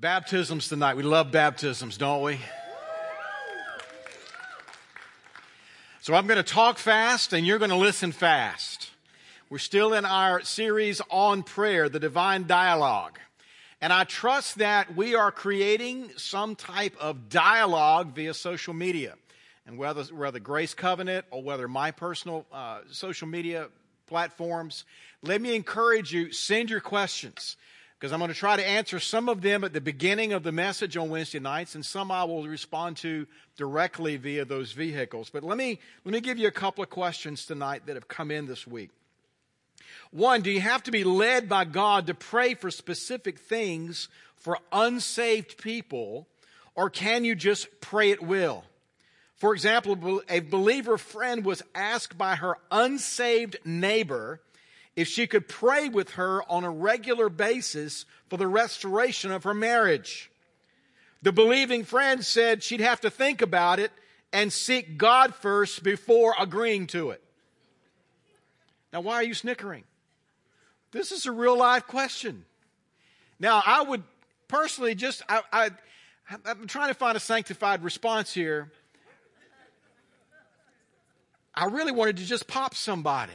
Baptisms tonight. We love baptisms, don't we? So I'm going to talk fast and you're going to listen fast. We're still in our series on prayer, the divine dialogue. And I trust that we are creating some type of dialogue via social media. And whether, whether Grace Covenant or whether my personal uh, social media platforms, let me encourage you, send your questions because I'm going to try to answer some of them at the beginning of the message on Wednesday nights, and some I will respond to directly via those vehicles. But let me, let me give you a couple of questions tonight that have come in this week. One, do you have to be led by God to pray for specific things for unsaved people, or can you just pray at will? For example, a believer friend was asked by her unsaved neighbor if she could pray with her on a regular basis for the restoration of her marriage. The believing friend said she'd have to think about it and seek God first before agreeing to it. Now, why are you snickering? This is a real life question. Now, I would personally just, I, I, I'm trying to find a sanctified response here. I really wanted to just pop somebody.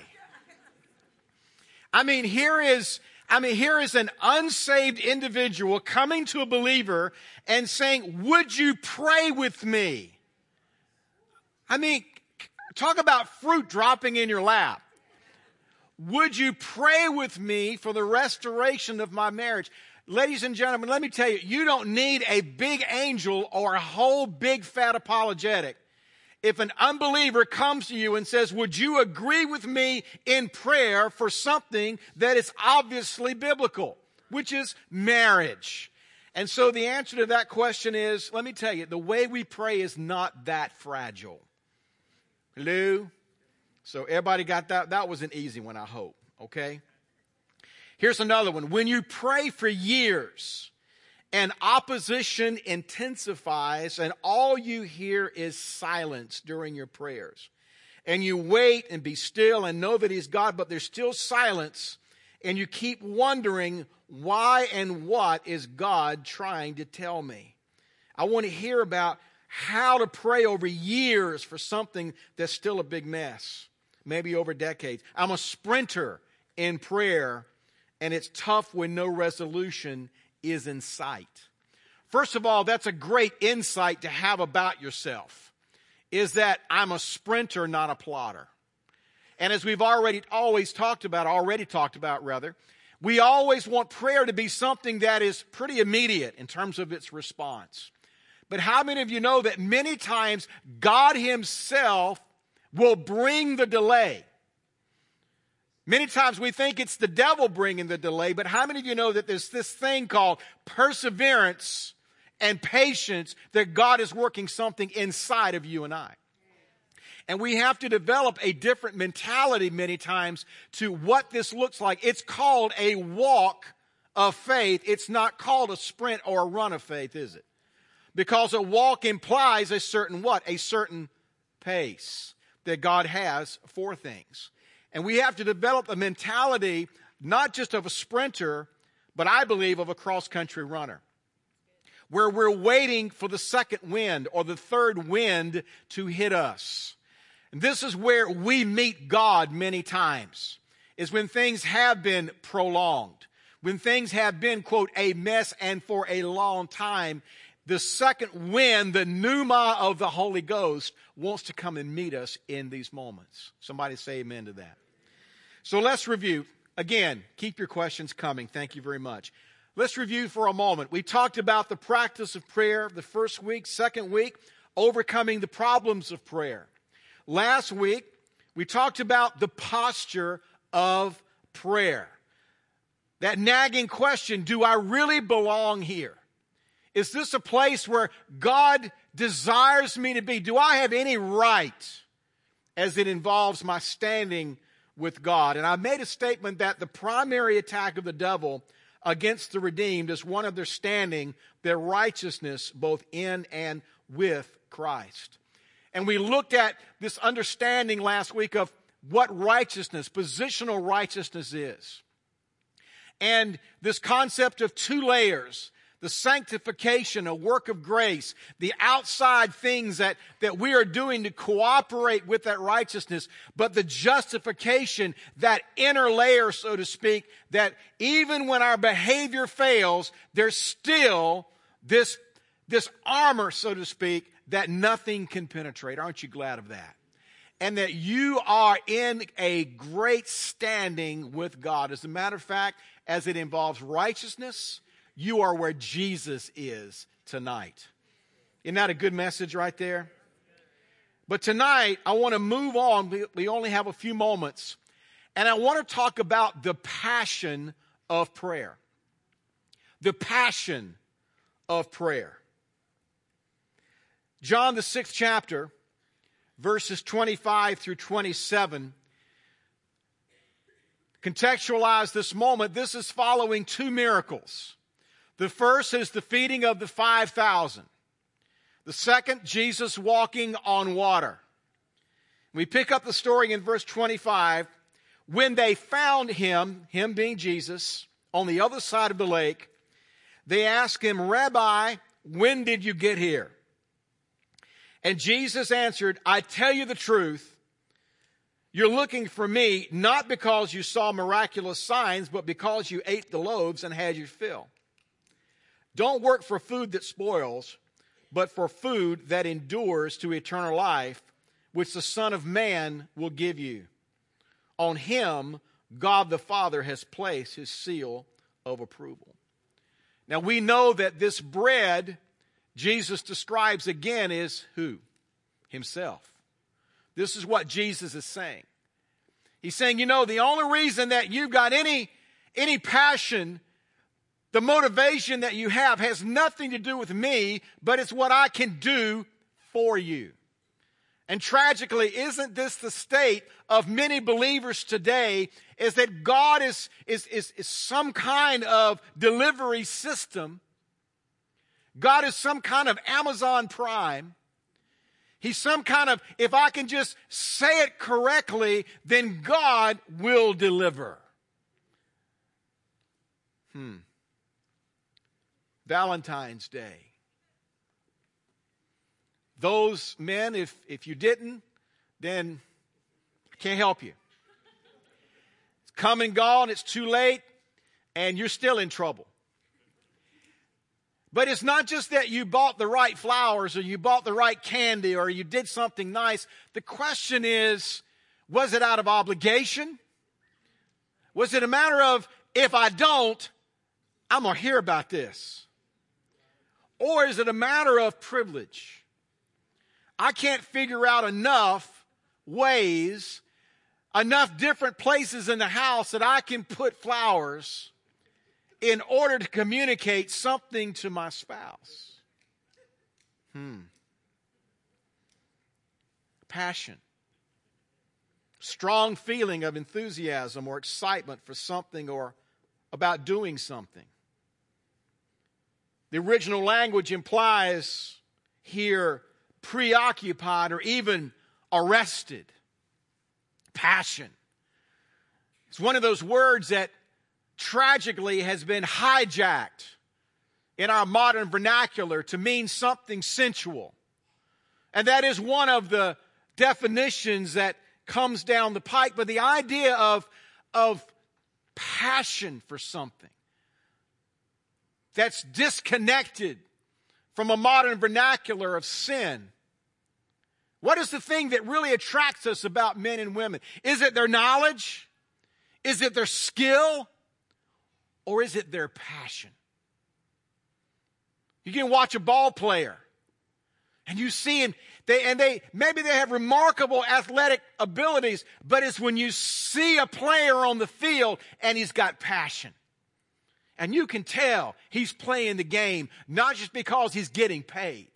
I mean, here is, I mean, here is an unsaved individual coming to a believer and saying, would you pray with me? I mean, talk about fruit dropping in your lap. Would you pray with me for the restoration of my marriage? Ladies and gentlemen, let me tell you, you don't need a big angel or a whole big fat apologetic if an unbeliever comes to you and says, Would you agree with me in prayer for something that is obviously biblical, which is marriage? And so the answer to that question is let me tell you, the way we pray is not that fragile. Hello? So everybody got that? That was an easy one, I hope. Okay? Here's another one. When you pray for years, and opposition intensifies, and all you hear is silence during your prayers. And you wait and be still and know that He's God, but there's still silence, and you keep wondering why and what is God trying to tell me. I want to hear about how to pray over years for something that's still a big mess, maybe over decades. I'm a sprinter in prayer, and it's tough when no resolution is in sight. First of all, that's a great insight to have about yourself is that I'm a sprinter, not a plotter. And as we've already always talked about, already talked about rather, we always want prayer to be something that is pretty immediate in terms of its response. But how many of you know that many times God Himself will bring the delay? Many times we think it's the devil bringing the delay, but how many of you know that there's this thing called perseverance and patience that God is working something inside of you and I? And we have to develop a different mentality many times to what this looks like. It's called a walk of faith. It's not called a sprint or a run of faith, is it? Because a walk implies a certain what? A certain pace that God has for things. And we have to develop a mentality not just of a sprinter, but I believe of a cross country runner. Where we're waiting for the second wind or the third wind to hit us. And this is where we meet God many times, is when things have been prolonged, when things have been, quote, a mess and for a long time. The second wind, the pneuma of the Holy Ghost, wants to come and meet us in these moments. Somebody say amen to that. So let's review. Again, keep your questions coming. Thank you very much. Let's review for a moment. We talked about the practice of prayer the first week, second week, overcoming the problems of prayer. Last week, we talked about the posture of prayer. That nagging question do I really belong here? Is this a place where God desires me to be? Do I have any right as it involves my standing with God. And I made a statement that the primary attack of the devil against the redeemed is one of their standing, their righteousness, both in and with Christ. And we looked at this understanding last week of what righteousness, positional righteousness is. And this concept of two layers. The sanctification, a work of grace, the outside things that, that we are doing to cooperate with that righteousness, but the justification, that inner layer, so to speak, that even when our behavior fails, there's still this, this armor, so to speak, that nothing can penetrate. Aren't you glad of that? And that you are in a great standing with God. As a matter of fact, as it involves righteousness, you are where Jesus is tonight. Isn't that a good message right there? But tonight, I want to move on. We only have a few moments. And I want to talk about the passion of prayer. The passion of prayer. John, the sixth chapter, verses 25 through 27, contextualize this moment. This is following two miracles. The first is the feeding of the 5,000. The second, Jesus walking on water. We pick up the story in verse 25. When they found him, him being Jesus, on the other side of the lake, they asked him, Rabbi, when did you get here? And Jesus answered, I tell you the truth. You're looking for me not because you saw miraculous signs, but because you ate the loaves and had your fill. Don't work for food that spoils, but for food that endures to eternal life, which the Son of Man will give you. On him, God the Father has placed his seal of approval. Now we know that this bread Jesus describes again is who? Himself. This is what Jesus is saying. He's saying, you know, the only reason that you've got any, any passion the motivation that you have has nothing to do with me, but it's what I can do for you. And tragically, isn't this the state of many believers today? Is that God is, is, is, is some kind of delivery system. God is some kind of Amazon Prime. He's some kind of, if I can just say it correctly, then God will deliver. Hmm. Valentine's Day. Those men, if, if you didn't, then I can't help you. It's come and gone, it's too late, and you're still in trouble. But it's not just that you bought the right flowers or you bought the right candy or you did something nice. The question is, was it out of obligation? Was it a matter of, if I don't, I'm going to hear about this? Or is it a matter of privilege? I can't figure out enough ways, enough different places in the house that I can put flowers in order to communicate something to my spouse. Hmm. Passion. Strong feeling of enthusiasm or excitement for something or about doing something. The original language implies here preoccupied or even arrested. Passion. It's one of those words that tragically has been hijacked in our modern vernacular to mean something sensual. And that is one of the definitions that comes down the pike, but the idea of, of passion for something that's disconnected from a modern vernacular of sin. What is the thing that really attracts us about men and women? Is it their knowledge? Is it their skill? Or is it their passion? You can watch a ball player and you see him, they, and they, maybe they have remarkable athletic abilities, but it's when you see a player on the field and he's got passion. And you can tell he's playing the game not just because he's getting paid.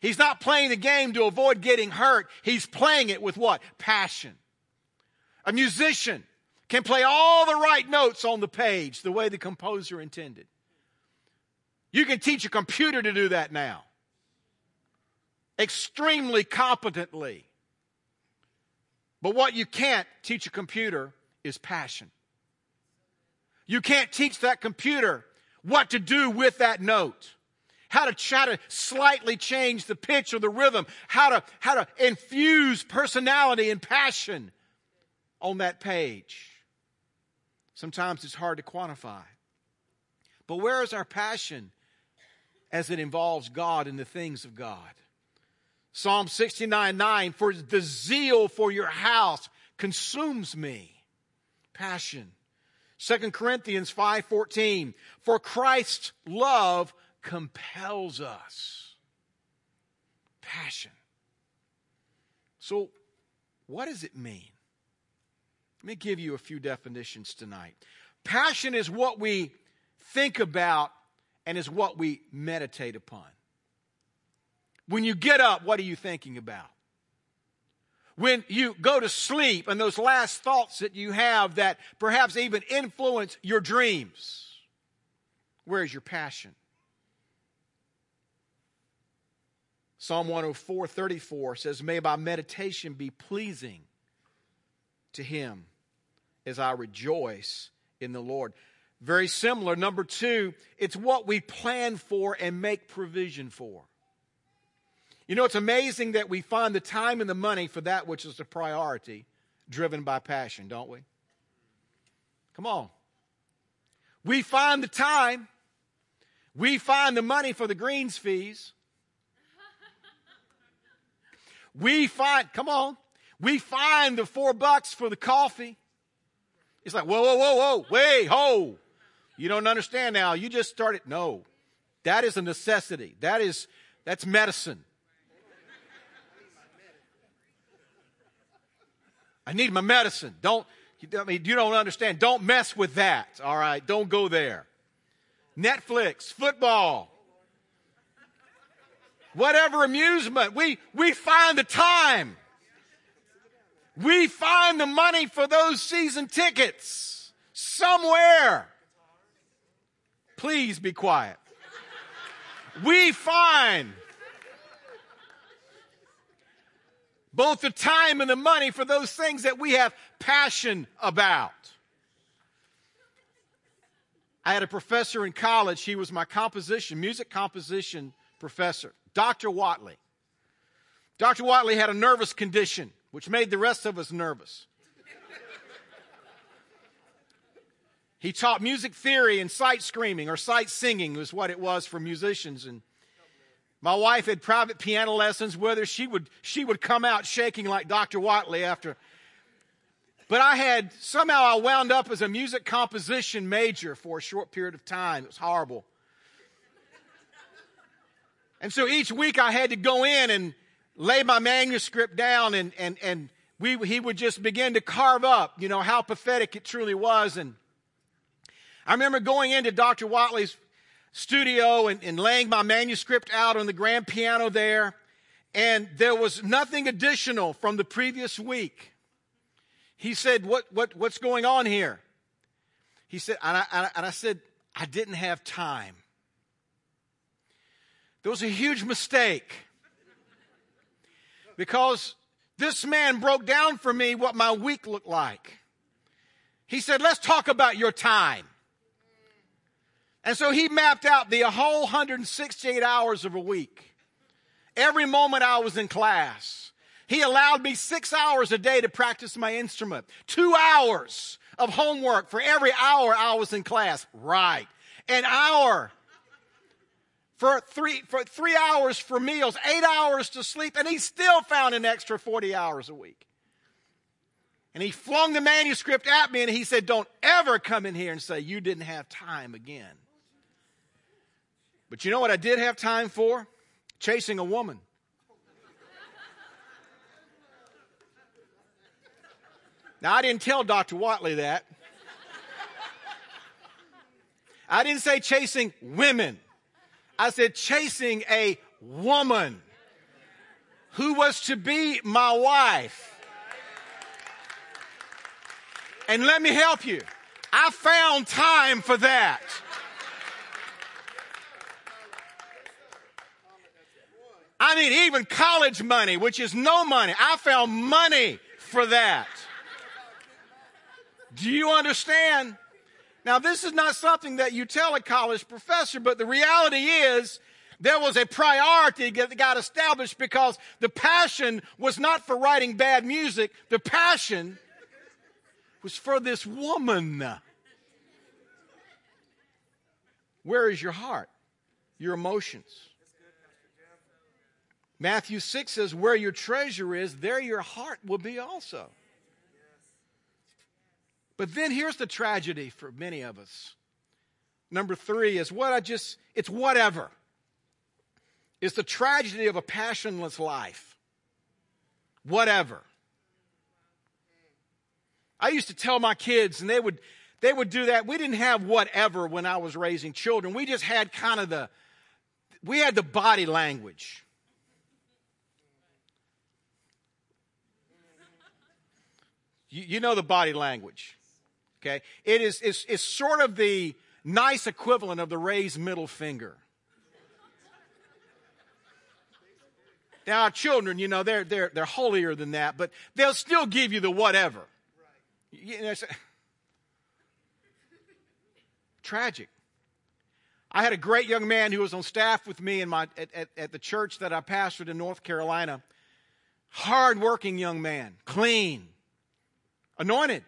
He's not playing the game to avoid getting hurt. He's playing it with what? Passion. A musician can play all the right notes on the page the way the composer intended. You can teach a computer to do that now. Extremely competently. But what you can't teach a computer is passion. You can't teach that computer what to do with that note. How to try to slightly change the pitch or the rhythm. How to, how to infuse personality and passion on that page. Sometimes it's hard to quantify. But where is our passion as it involves God and the things of God? Psalm 69 9, for the zeal for your house consumes me. Passion. 2 Corinthians 5:14 For Christ's love compels us. Passion. So what does it mean? Let me give you a few definitions tonight. Passion is what we think about and is what we meditate upon. When you get up, what are you thinking about? When you go to sleep and those last thoughts that you have that perhaps even influence your dreams, where is your passion? Psalm 104 34 says, May my meditation be pleasing to him as I rejoice in the Lord. Very similar. Number two, it's what we plan for and make provision for. You know, it's amazing that we find the time and the money for that which is a priority, driven by passion, don't we? Come on. We find the time, we find the money for the greens fees. We find, come on, we find the four bucks for the coffee. It's like, whoa, whoa, whoa, whoa, wait, ho. You don't understand now. You just started. No. That is a necessity. That is, that's medicine. I need my medicine. Don't, I mean, you don't understand. Don't mess with that. All right. Don't go there. Netflix, football, whatever amusement. We, we find the time. We find the money for those season tickets somewhere. Please be quiet. We find both the time and the money for those things that we have passion about. I had a professor in college. He was my composition, music composition professor, Dr. Watley. Dr. Watley had a nervous condition, which made the rest of us nervous. He taught music theory and sight screaming or sight singing was what it was for musicians. And my wife had private piano lessons with her. She would, she would come out shaking like Dr. Watley after. But I had, somehow I wound up as a music composition major for a short period of time. It was horrible. And so each week I had to go in and lay my manuscript down and, and, and we, he would just begin to carve up, you know, how pathetic it truly was. And I remember going into Dr. Watley's studio and, and laying my manuscript out on the grand piano there, and there was nothing additional from the previous week. He said, what, what, what's going on here? He said, and I, and I said, I didn't have time. There was a huge mistake because this man broke down for me what my week looked like. He said, let's talk about your time. And so he mapped out the whole 168 hours of a week. Every moment I was in class. He allowed me six hours a day to practice my instrument. Two hours of homework for every hour I was in class. Right. An hour for three, for three hours for meals, eight hours to sleep, and he still found an extra 40 hours a week. And he flung the manuscript at me and he said, Don't ever come in here and say you didn't have time again. But you know what I did have time for? Chasing a woman. Now, I didn't tell Dr. Watley that. I didn't say chasing women. I said chasing a woman who was to be my wife. And let me help you. I found time for that. I mean, even college money, which is no money. I found money for that. Do you understand? Now, this is not something that you tell a college professor, but the reality is there was a priority that got established because the passion was not for writing bad music. The passion was for this woman. Where is your heart? Your emotions. Matthew 6 says, Where your treasure is, there your heart will be also. But then here's the tragedy for many of us. Number three is what I just, it's whatever. It's the tragedy of a passionless life. Whatever. I used to tell my kids, and they would, they would do that. We didn't have whatever when I was raising children. We just had kind of the, we had the body language. You, you know the body language. Okay? It is it's, it's sort of the nice equivalent of the raised middle finger. Now, our children, you know, they're, they're, they're holier than that, but they'll still give you the whatever. You know, tragic. I had a great young man who was on staff with me in my, at, at, at the church that I pastored in North Carolina. Hard-working young man, clean, anointed.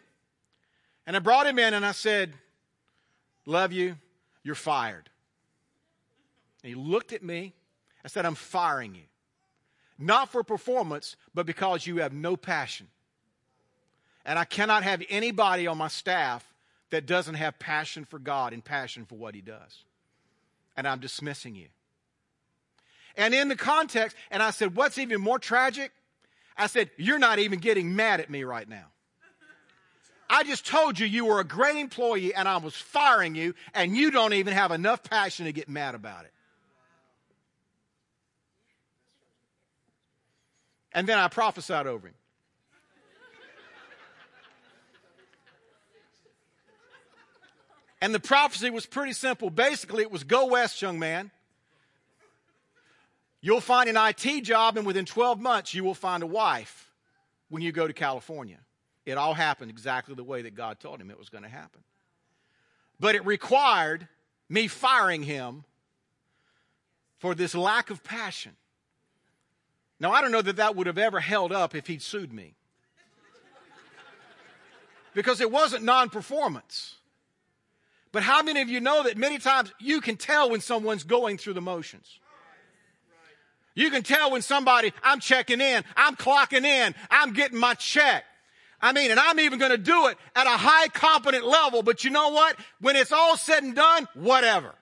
And I brought him in and I said, Love you, you're fired. And he looked at me. I said, I'm firing you. Not for performance, but because you have no passion. And I cannot have anybody on my staff that doesn't have passion for God and passion for what he does. And I'm dismissing you. And in the context, and I said, What's even more tragic? I said, You're not even getting mad at me right now. I just told you you were a great employee and I was firing you, and you don't even have enough passion to get mad about it. And then I prophesied over him. And the prophecy was pretty simple. Basically, it was go west, young man. You'll find an IT job, and within 12 months, you will find a wife when you go to California. It all happened exactly the way that God told him it was going to happen. But it required me firing him for this lack of passion. Now, I don't know that that would have ever held up if he'd sued me. Because it wasn't non performance. But how many of you know that many times you can tell when someone's going through the motions? You can tell when somebody, I'm checking in, I'm clocking in, I'm getting my check. I mean, and I'm even going to do it at a high competent level, but you know what? When it's all said and done, whatever.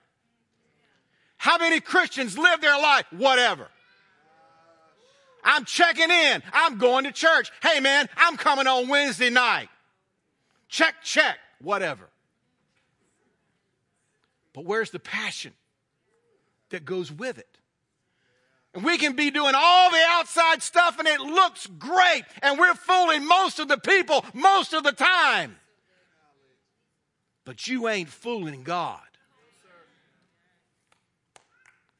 How many Christians live their life? Whatever. I'm checking in. I'm going to church. Hey man, I'm coming on Wednesday night. Check, check, whatever. But where's the passion that goes with it? And we can be doing all the outside stuff and it looks great. And we're fooling most of the people most of the time. But you ain't fooling God.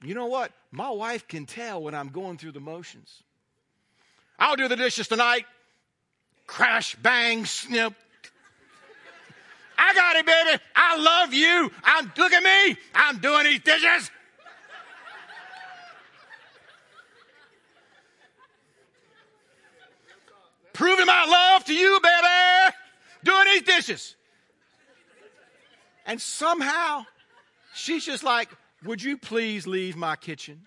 You know what? My wife can tell when I'm going through the motions. I'll do the dishes tonight. Crash, bang, snip. I got it, baby. I love you. I'm look at me. I'm doing these dishes. My love to you, baby. Doing these dishes. And somehow she's just like, Would you please leave my kitchen?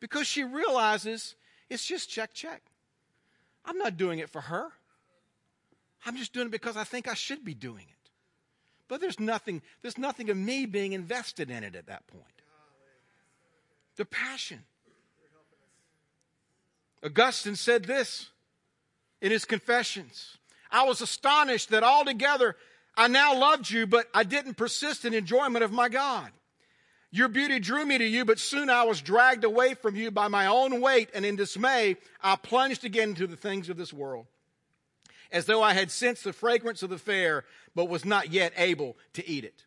Because she realizes it's just check, check. I'm not doing it for her. I'm just doing it because I think I should be doing it. But there's nothing, there's nothing of me being invested in it at that point. The passion. Augustine said this in his confessions I was astonished that altogether I now loved you, but I didn't persist in enjoyment of my God. Your beauty drew me to you, but soon I was dragged away from you by my own weight, and in dismay I plunged again into the things of this world, as though I had sensed the fragrance of the fare, but was not yet able to eat it.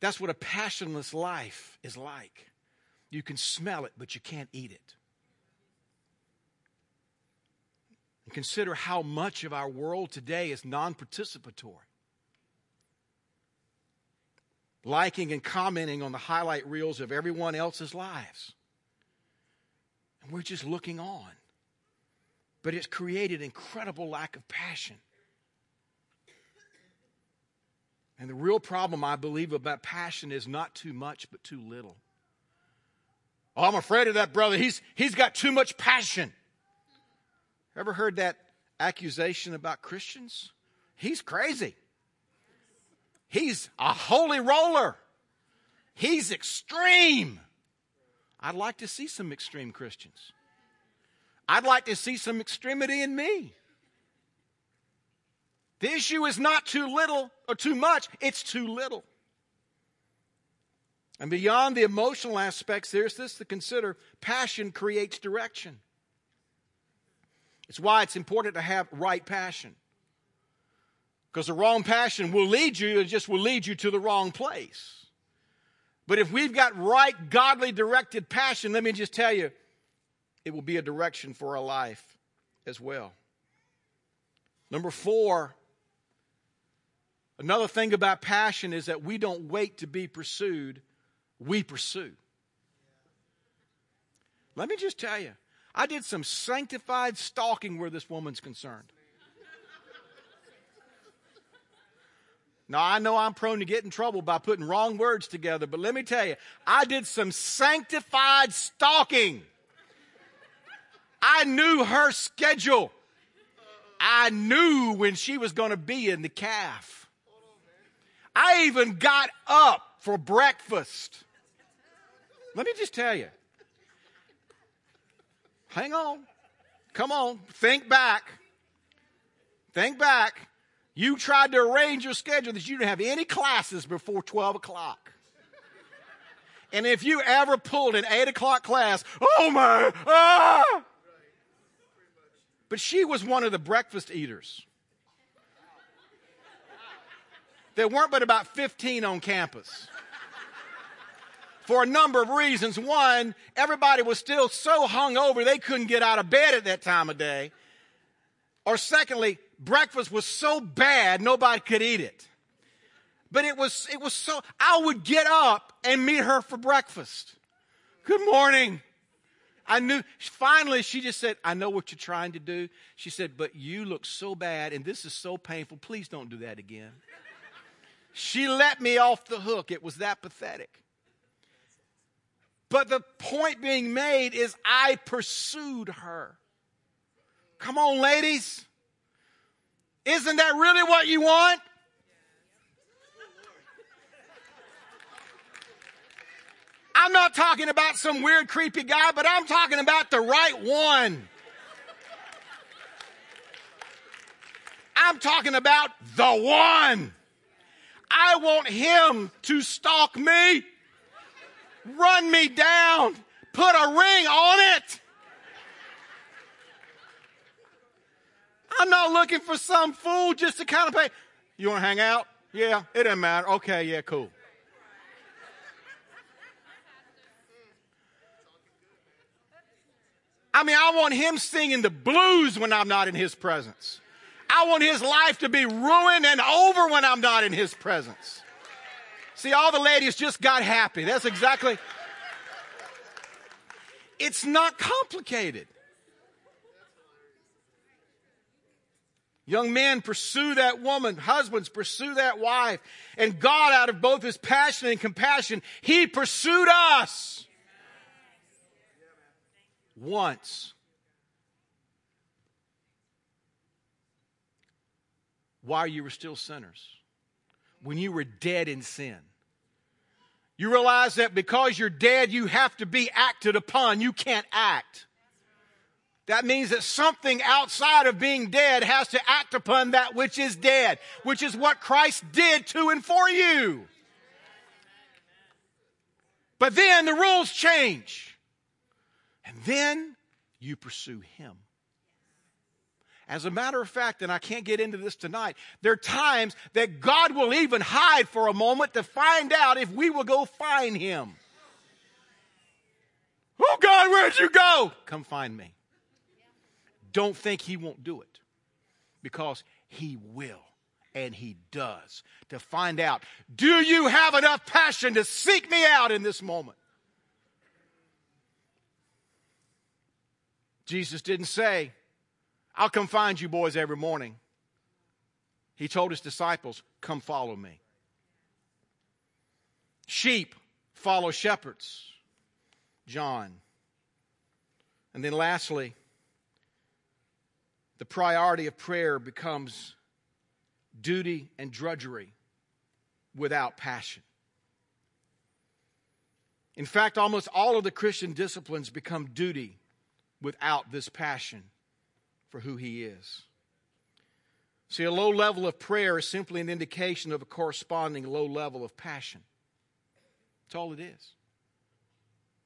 That's what a passionless life is like. You can smell it, but you can't eat it. And consider how much of our world today is non participatory. liking and commenting on the highlight reels of everyone else's lives. And we're just looking on. But it's created incredible lack of passion. And the real problem, I believe, about passion is not too much, but too little. Oh, I'm afraid of that brother. He's, he's got too much passion. Ever heard that accusation about Christians? He's crazy. He's a holy roller. He's extreme. I'd like to see some extreme Christians. I'd like to see some extremity in me. The issue is not too little or too much, it's too little. And beyond the emotional aspects, there's this to consider passion creates direction. It's why it's important to have right passion. Because the wrong passion will lead you, it just will lead you to the wrong place. But if we've got right, godly directed passion, let me just tell you, it will be a direction for our life as well. Number four, another thing about passion is that we don't wait to be pursued, we pursue. Let me just tell you, I did some sanctified stalking where this woman's concerned. Now, I know I'm prone to get in trouble by putting wrong words together, but let me tell you, I did some sanctified stalking. I knew her schedule. I knew when she was going to be in the calf. I even got up for breakfast. Let me just tell you. Hang on. Come on. Think back. Think back. You tried to arrange your schedule that you didn't have any classes before 12 o'clock. And if you ever pulled an 8 o'clock class, oh my, ah! But she was one of the breakfast eaters. There weren't but about 15 on campus. For a number of reasons. One, everybody was still so hungover they couldn't get out of bed at that time of day. Or secondly, breakfast was so bad nobody could eat it. But it was, it was so, I would get up and meet her for breakfast. Good morning. I knew, finally, she just said, I know what you're trying to do. She said, but you look so bad and this is so painful. Please don't do that again. she let me off the hook. It was that pathetic. But the point being made is I pursued her. Come on, ladies. Isn't that really what you want? I'm not talking about some weird, creepy guy, but I'm talking about the right one. I'm talking about the one. I want him to stalk me, run me down, put a ring on it. I'm not looking for some fool just to kind of pay. You want to hang out? Yeah, it doesn't matter. Okay, yeah, cool. I mean, I want him singing the blues when I'm not in his presence. I want his life to be ruined and over when I'm not in his presence. See, all the ladies just got happy. That's exactly. It's not complicated. Young men, pursue that woman. Husbands, pursue that wife. And God, out of both his passion and compassion, he pursued us once. While you were still sinners, when you were dead in sin. You realize that because you're dead, you have to be acted upon. You can't act. That means that something outside of being dead has to act upon that which is dead, which is what Christ did to and for you. But then the rules change. And then you pursue Him. As a matter of fact, and I can't get into this tonight, there are times that God will even hide for a moment to find out if we will go find Him. Oh God, where'd you go? Come find me. Don't think He won't do it because He will And he does to find out do you have enough passion to seek me out in this moment? Jesus didn't say, I'll come find you boys every morning. He told his disciples, Come follow me. Sheep follow shepherds. John. And then lastly, the priority of prayer becomes duty and drudgery without passion. In fact, almost all of the Christian disciplines become duty without this passion for who He is. See, a low level of prayer is simply an indication of a corresponding low level of passion. That's all it is.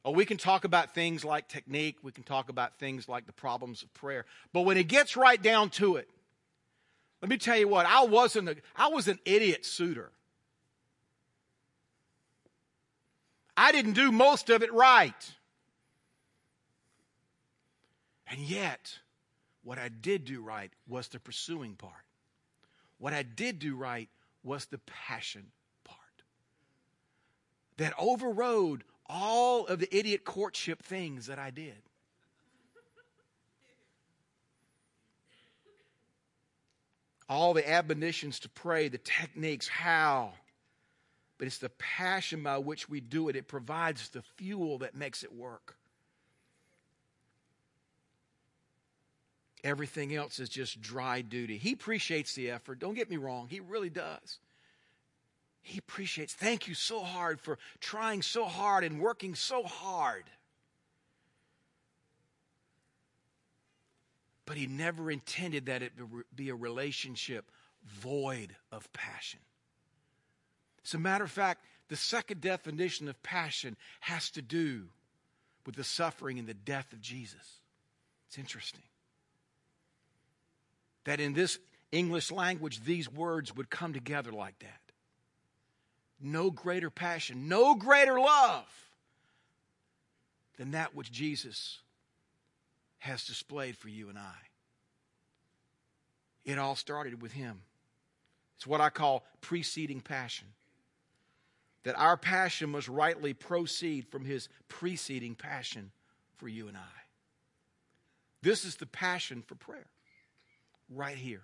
Oh, we can talk about things like technique, we can talk about things like the problems of prayer. But when it gets right down to it, let me tell you what, I wasn't a, I was an idiot suitor. I didn't do most of it right. And yet, what I did do right was the pursuing part. What I did do right was the passion part. That overrode all of the idiot courtship things that I did. All the admonitions to pray, the techniques, how. But it's the passion by which we do it. It provides the fuel that makes it work. Everything else is just dry duty. He appreciates the effort. Don't get me wrong, he really does. He appreciates, thank you so hard for trying so hard and working so hard. But he never intended that it be a relationship void of passion. As a matter of fact, the second definition of passion has to do with the suffering and the death of Jesus. It's interesting that in this English language, these words would come together like that. No greater passion, no greater love than that which Jesus has displayed for you and I. It all started with Him. It's what I call preceding passion. That our passion must rightly proceed from His preceding passion for you and I. This is the passion for prayer right here.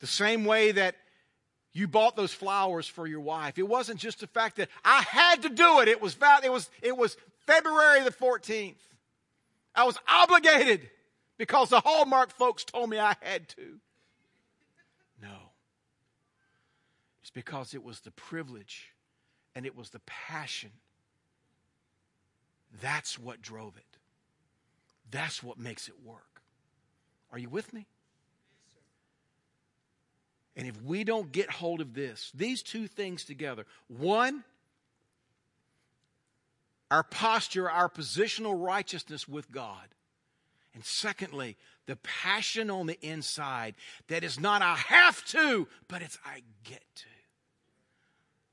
The same way that you bought those flowers for your wife. It wasn't just the fact that I had to do it. It was it was it was February the 14th. I was obligated because the Hallmark folks told me I had to. No. It's because it was the privilege and it was the passion. That's what drove it. That's what makes it work. Are you with me? And if we don't get hold of this, these two things together one, our posture, our positional righteousness with God. And secondly, the passion on the inside that is not I have to, but it's I get to.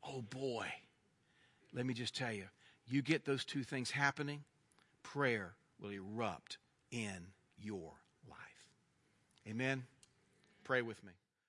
Oh boy. Let me just tell you, you get those two things happening, prayer will erupt in your Amen. Pray with me.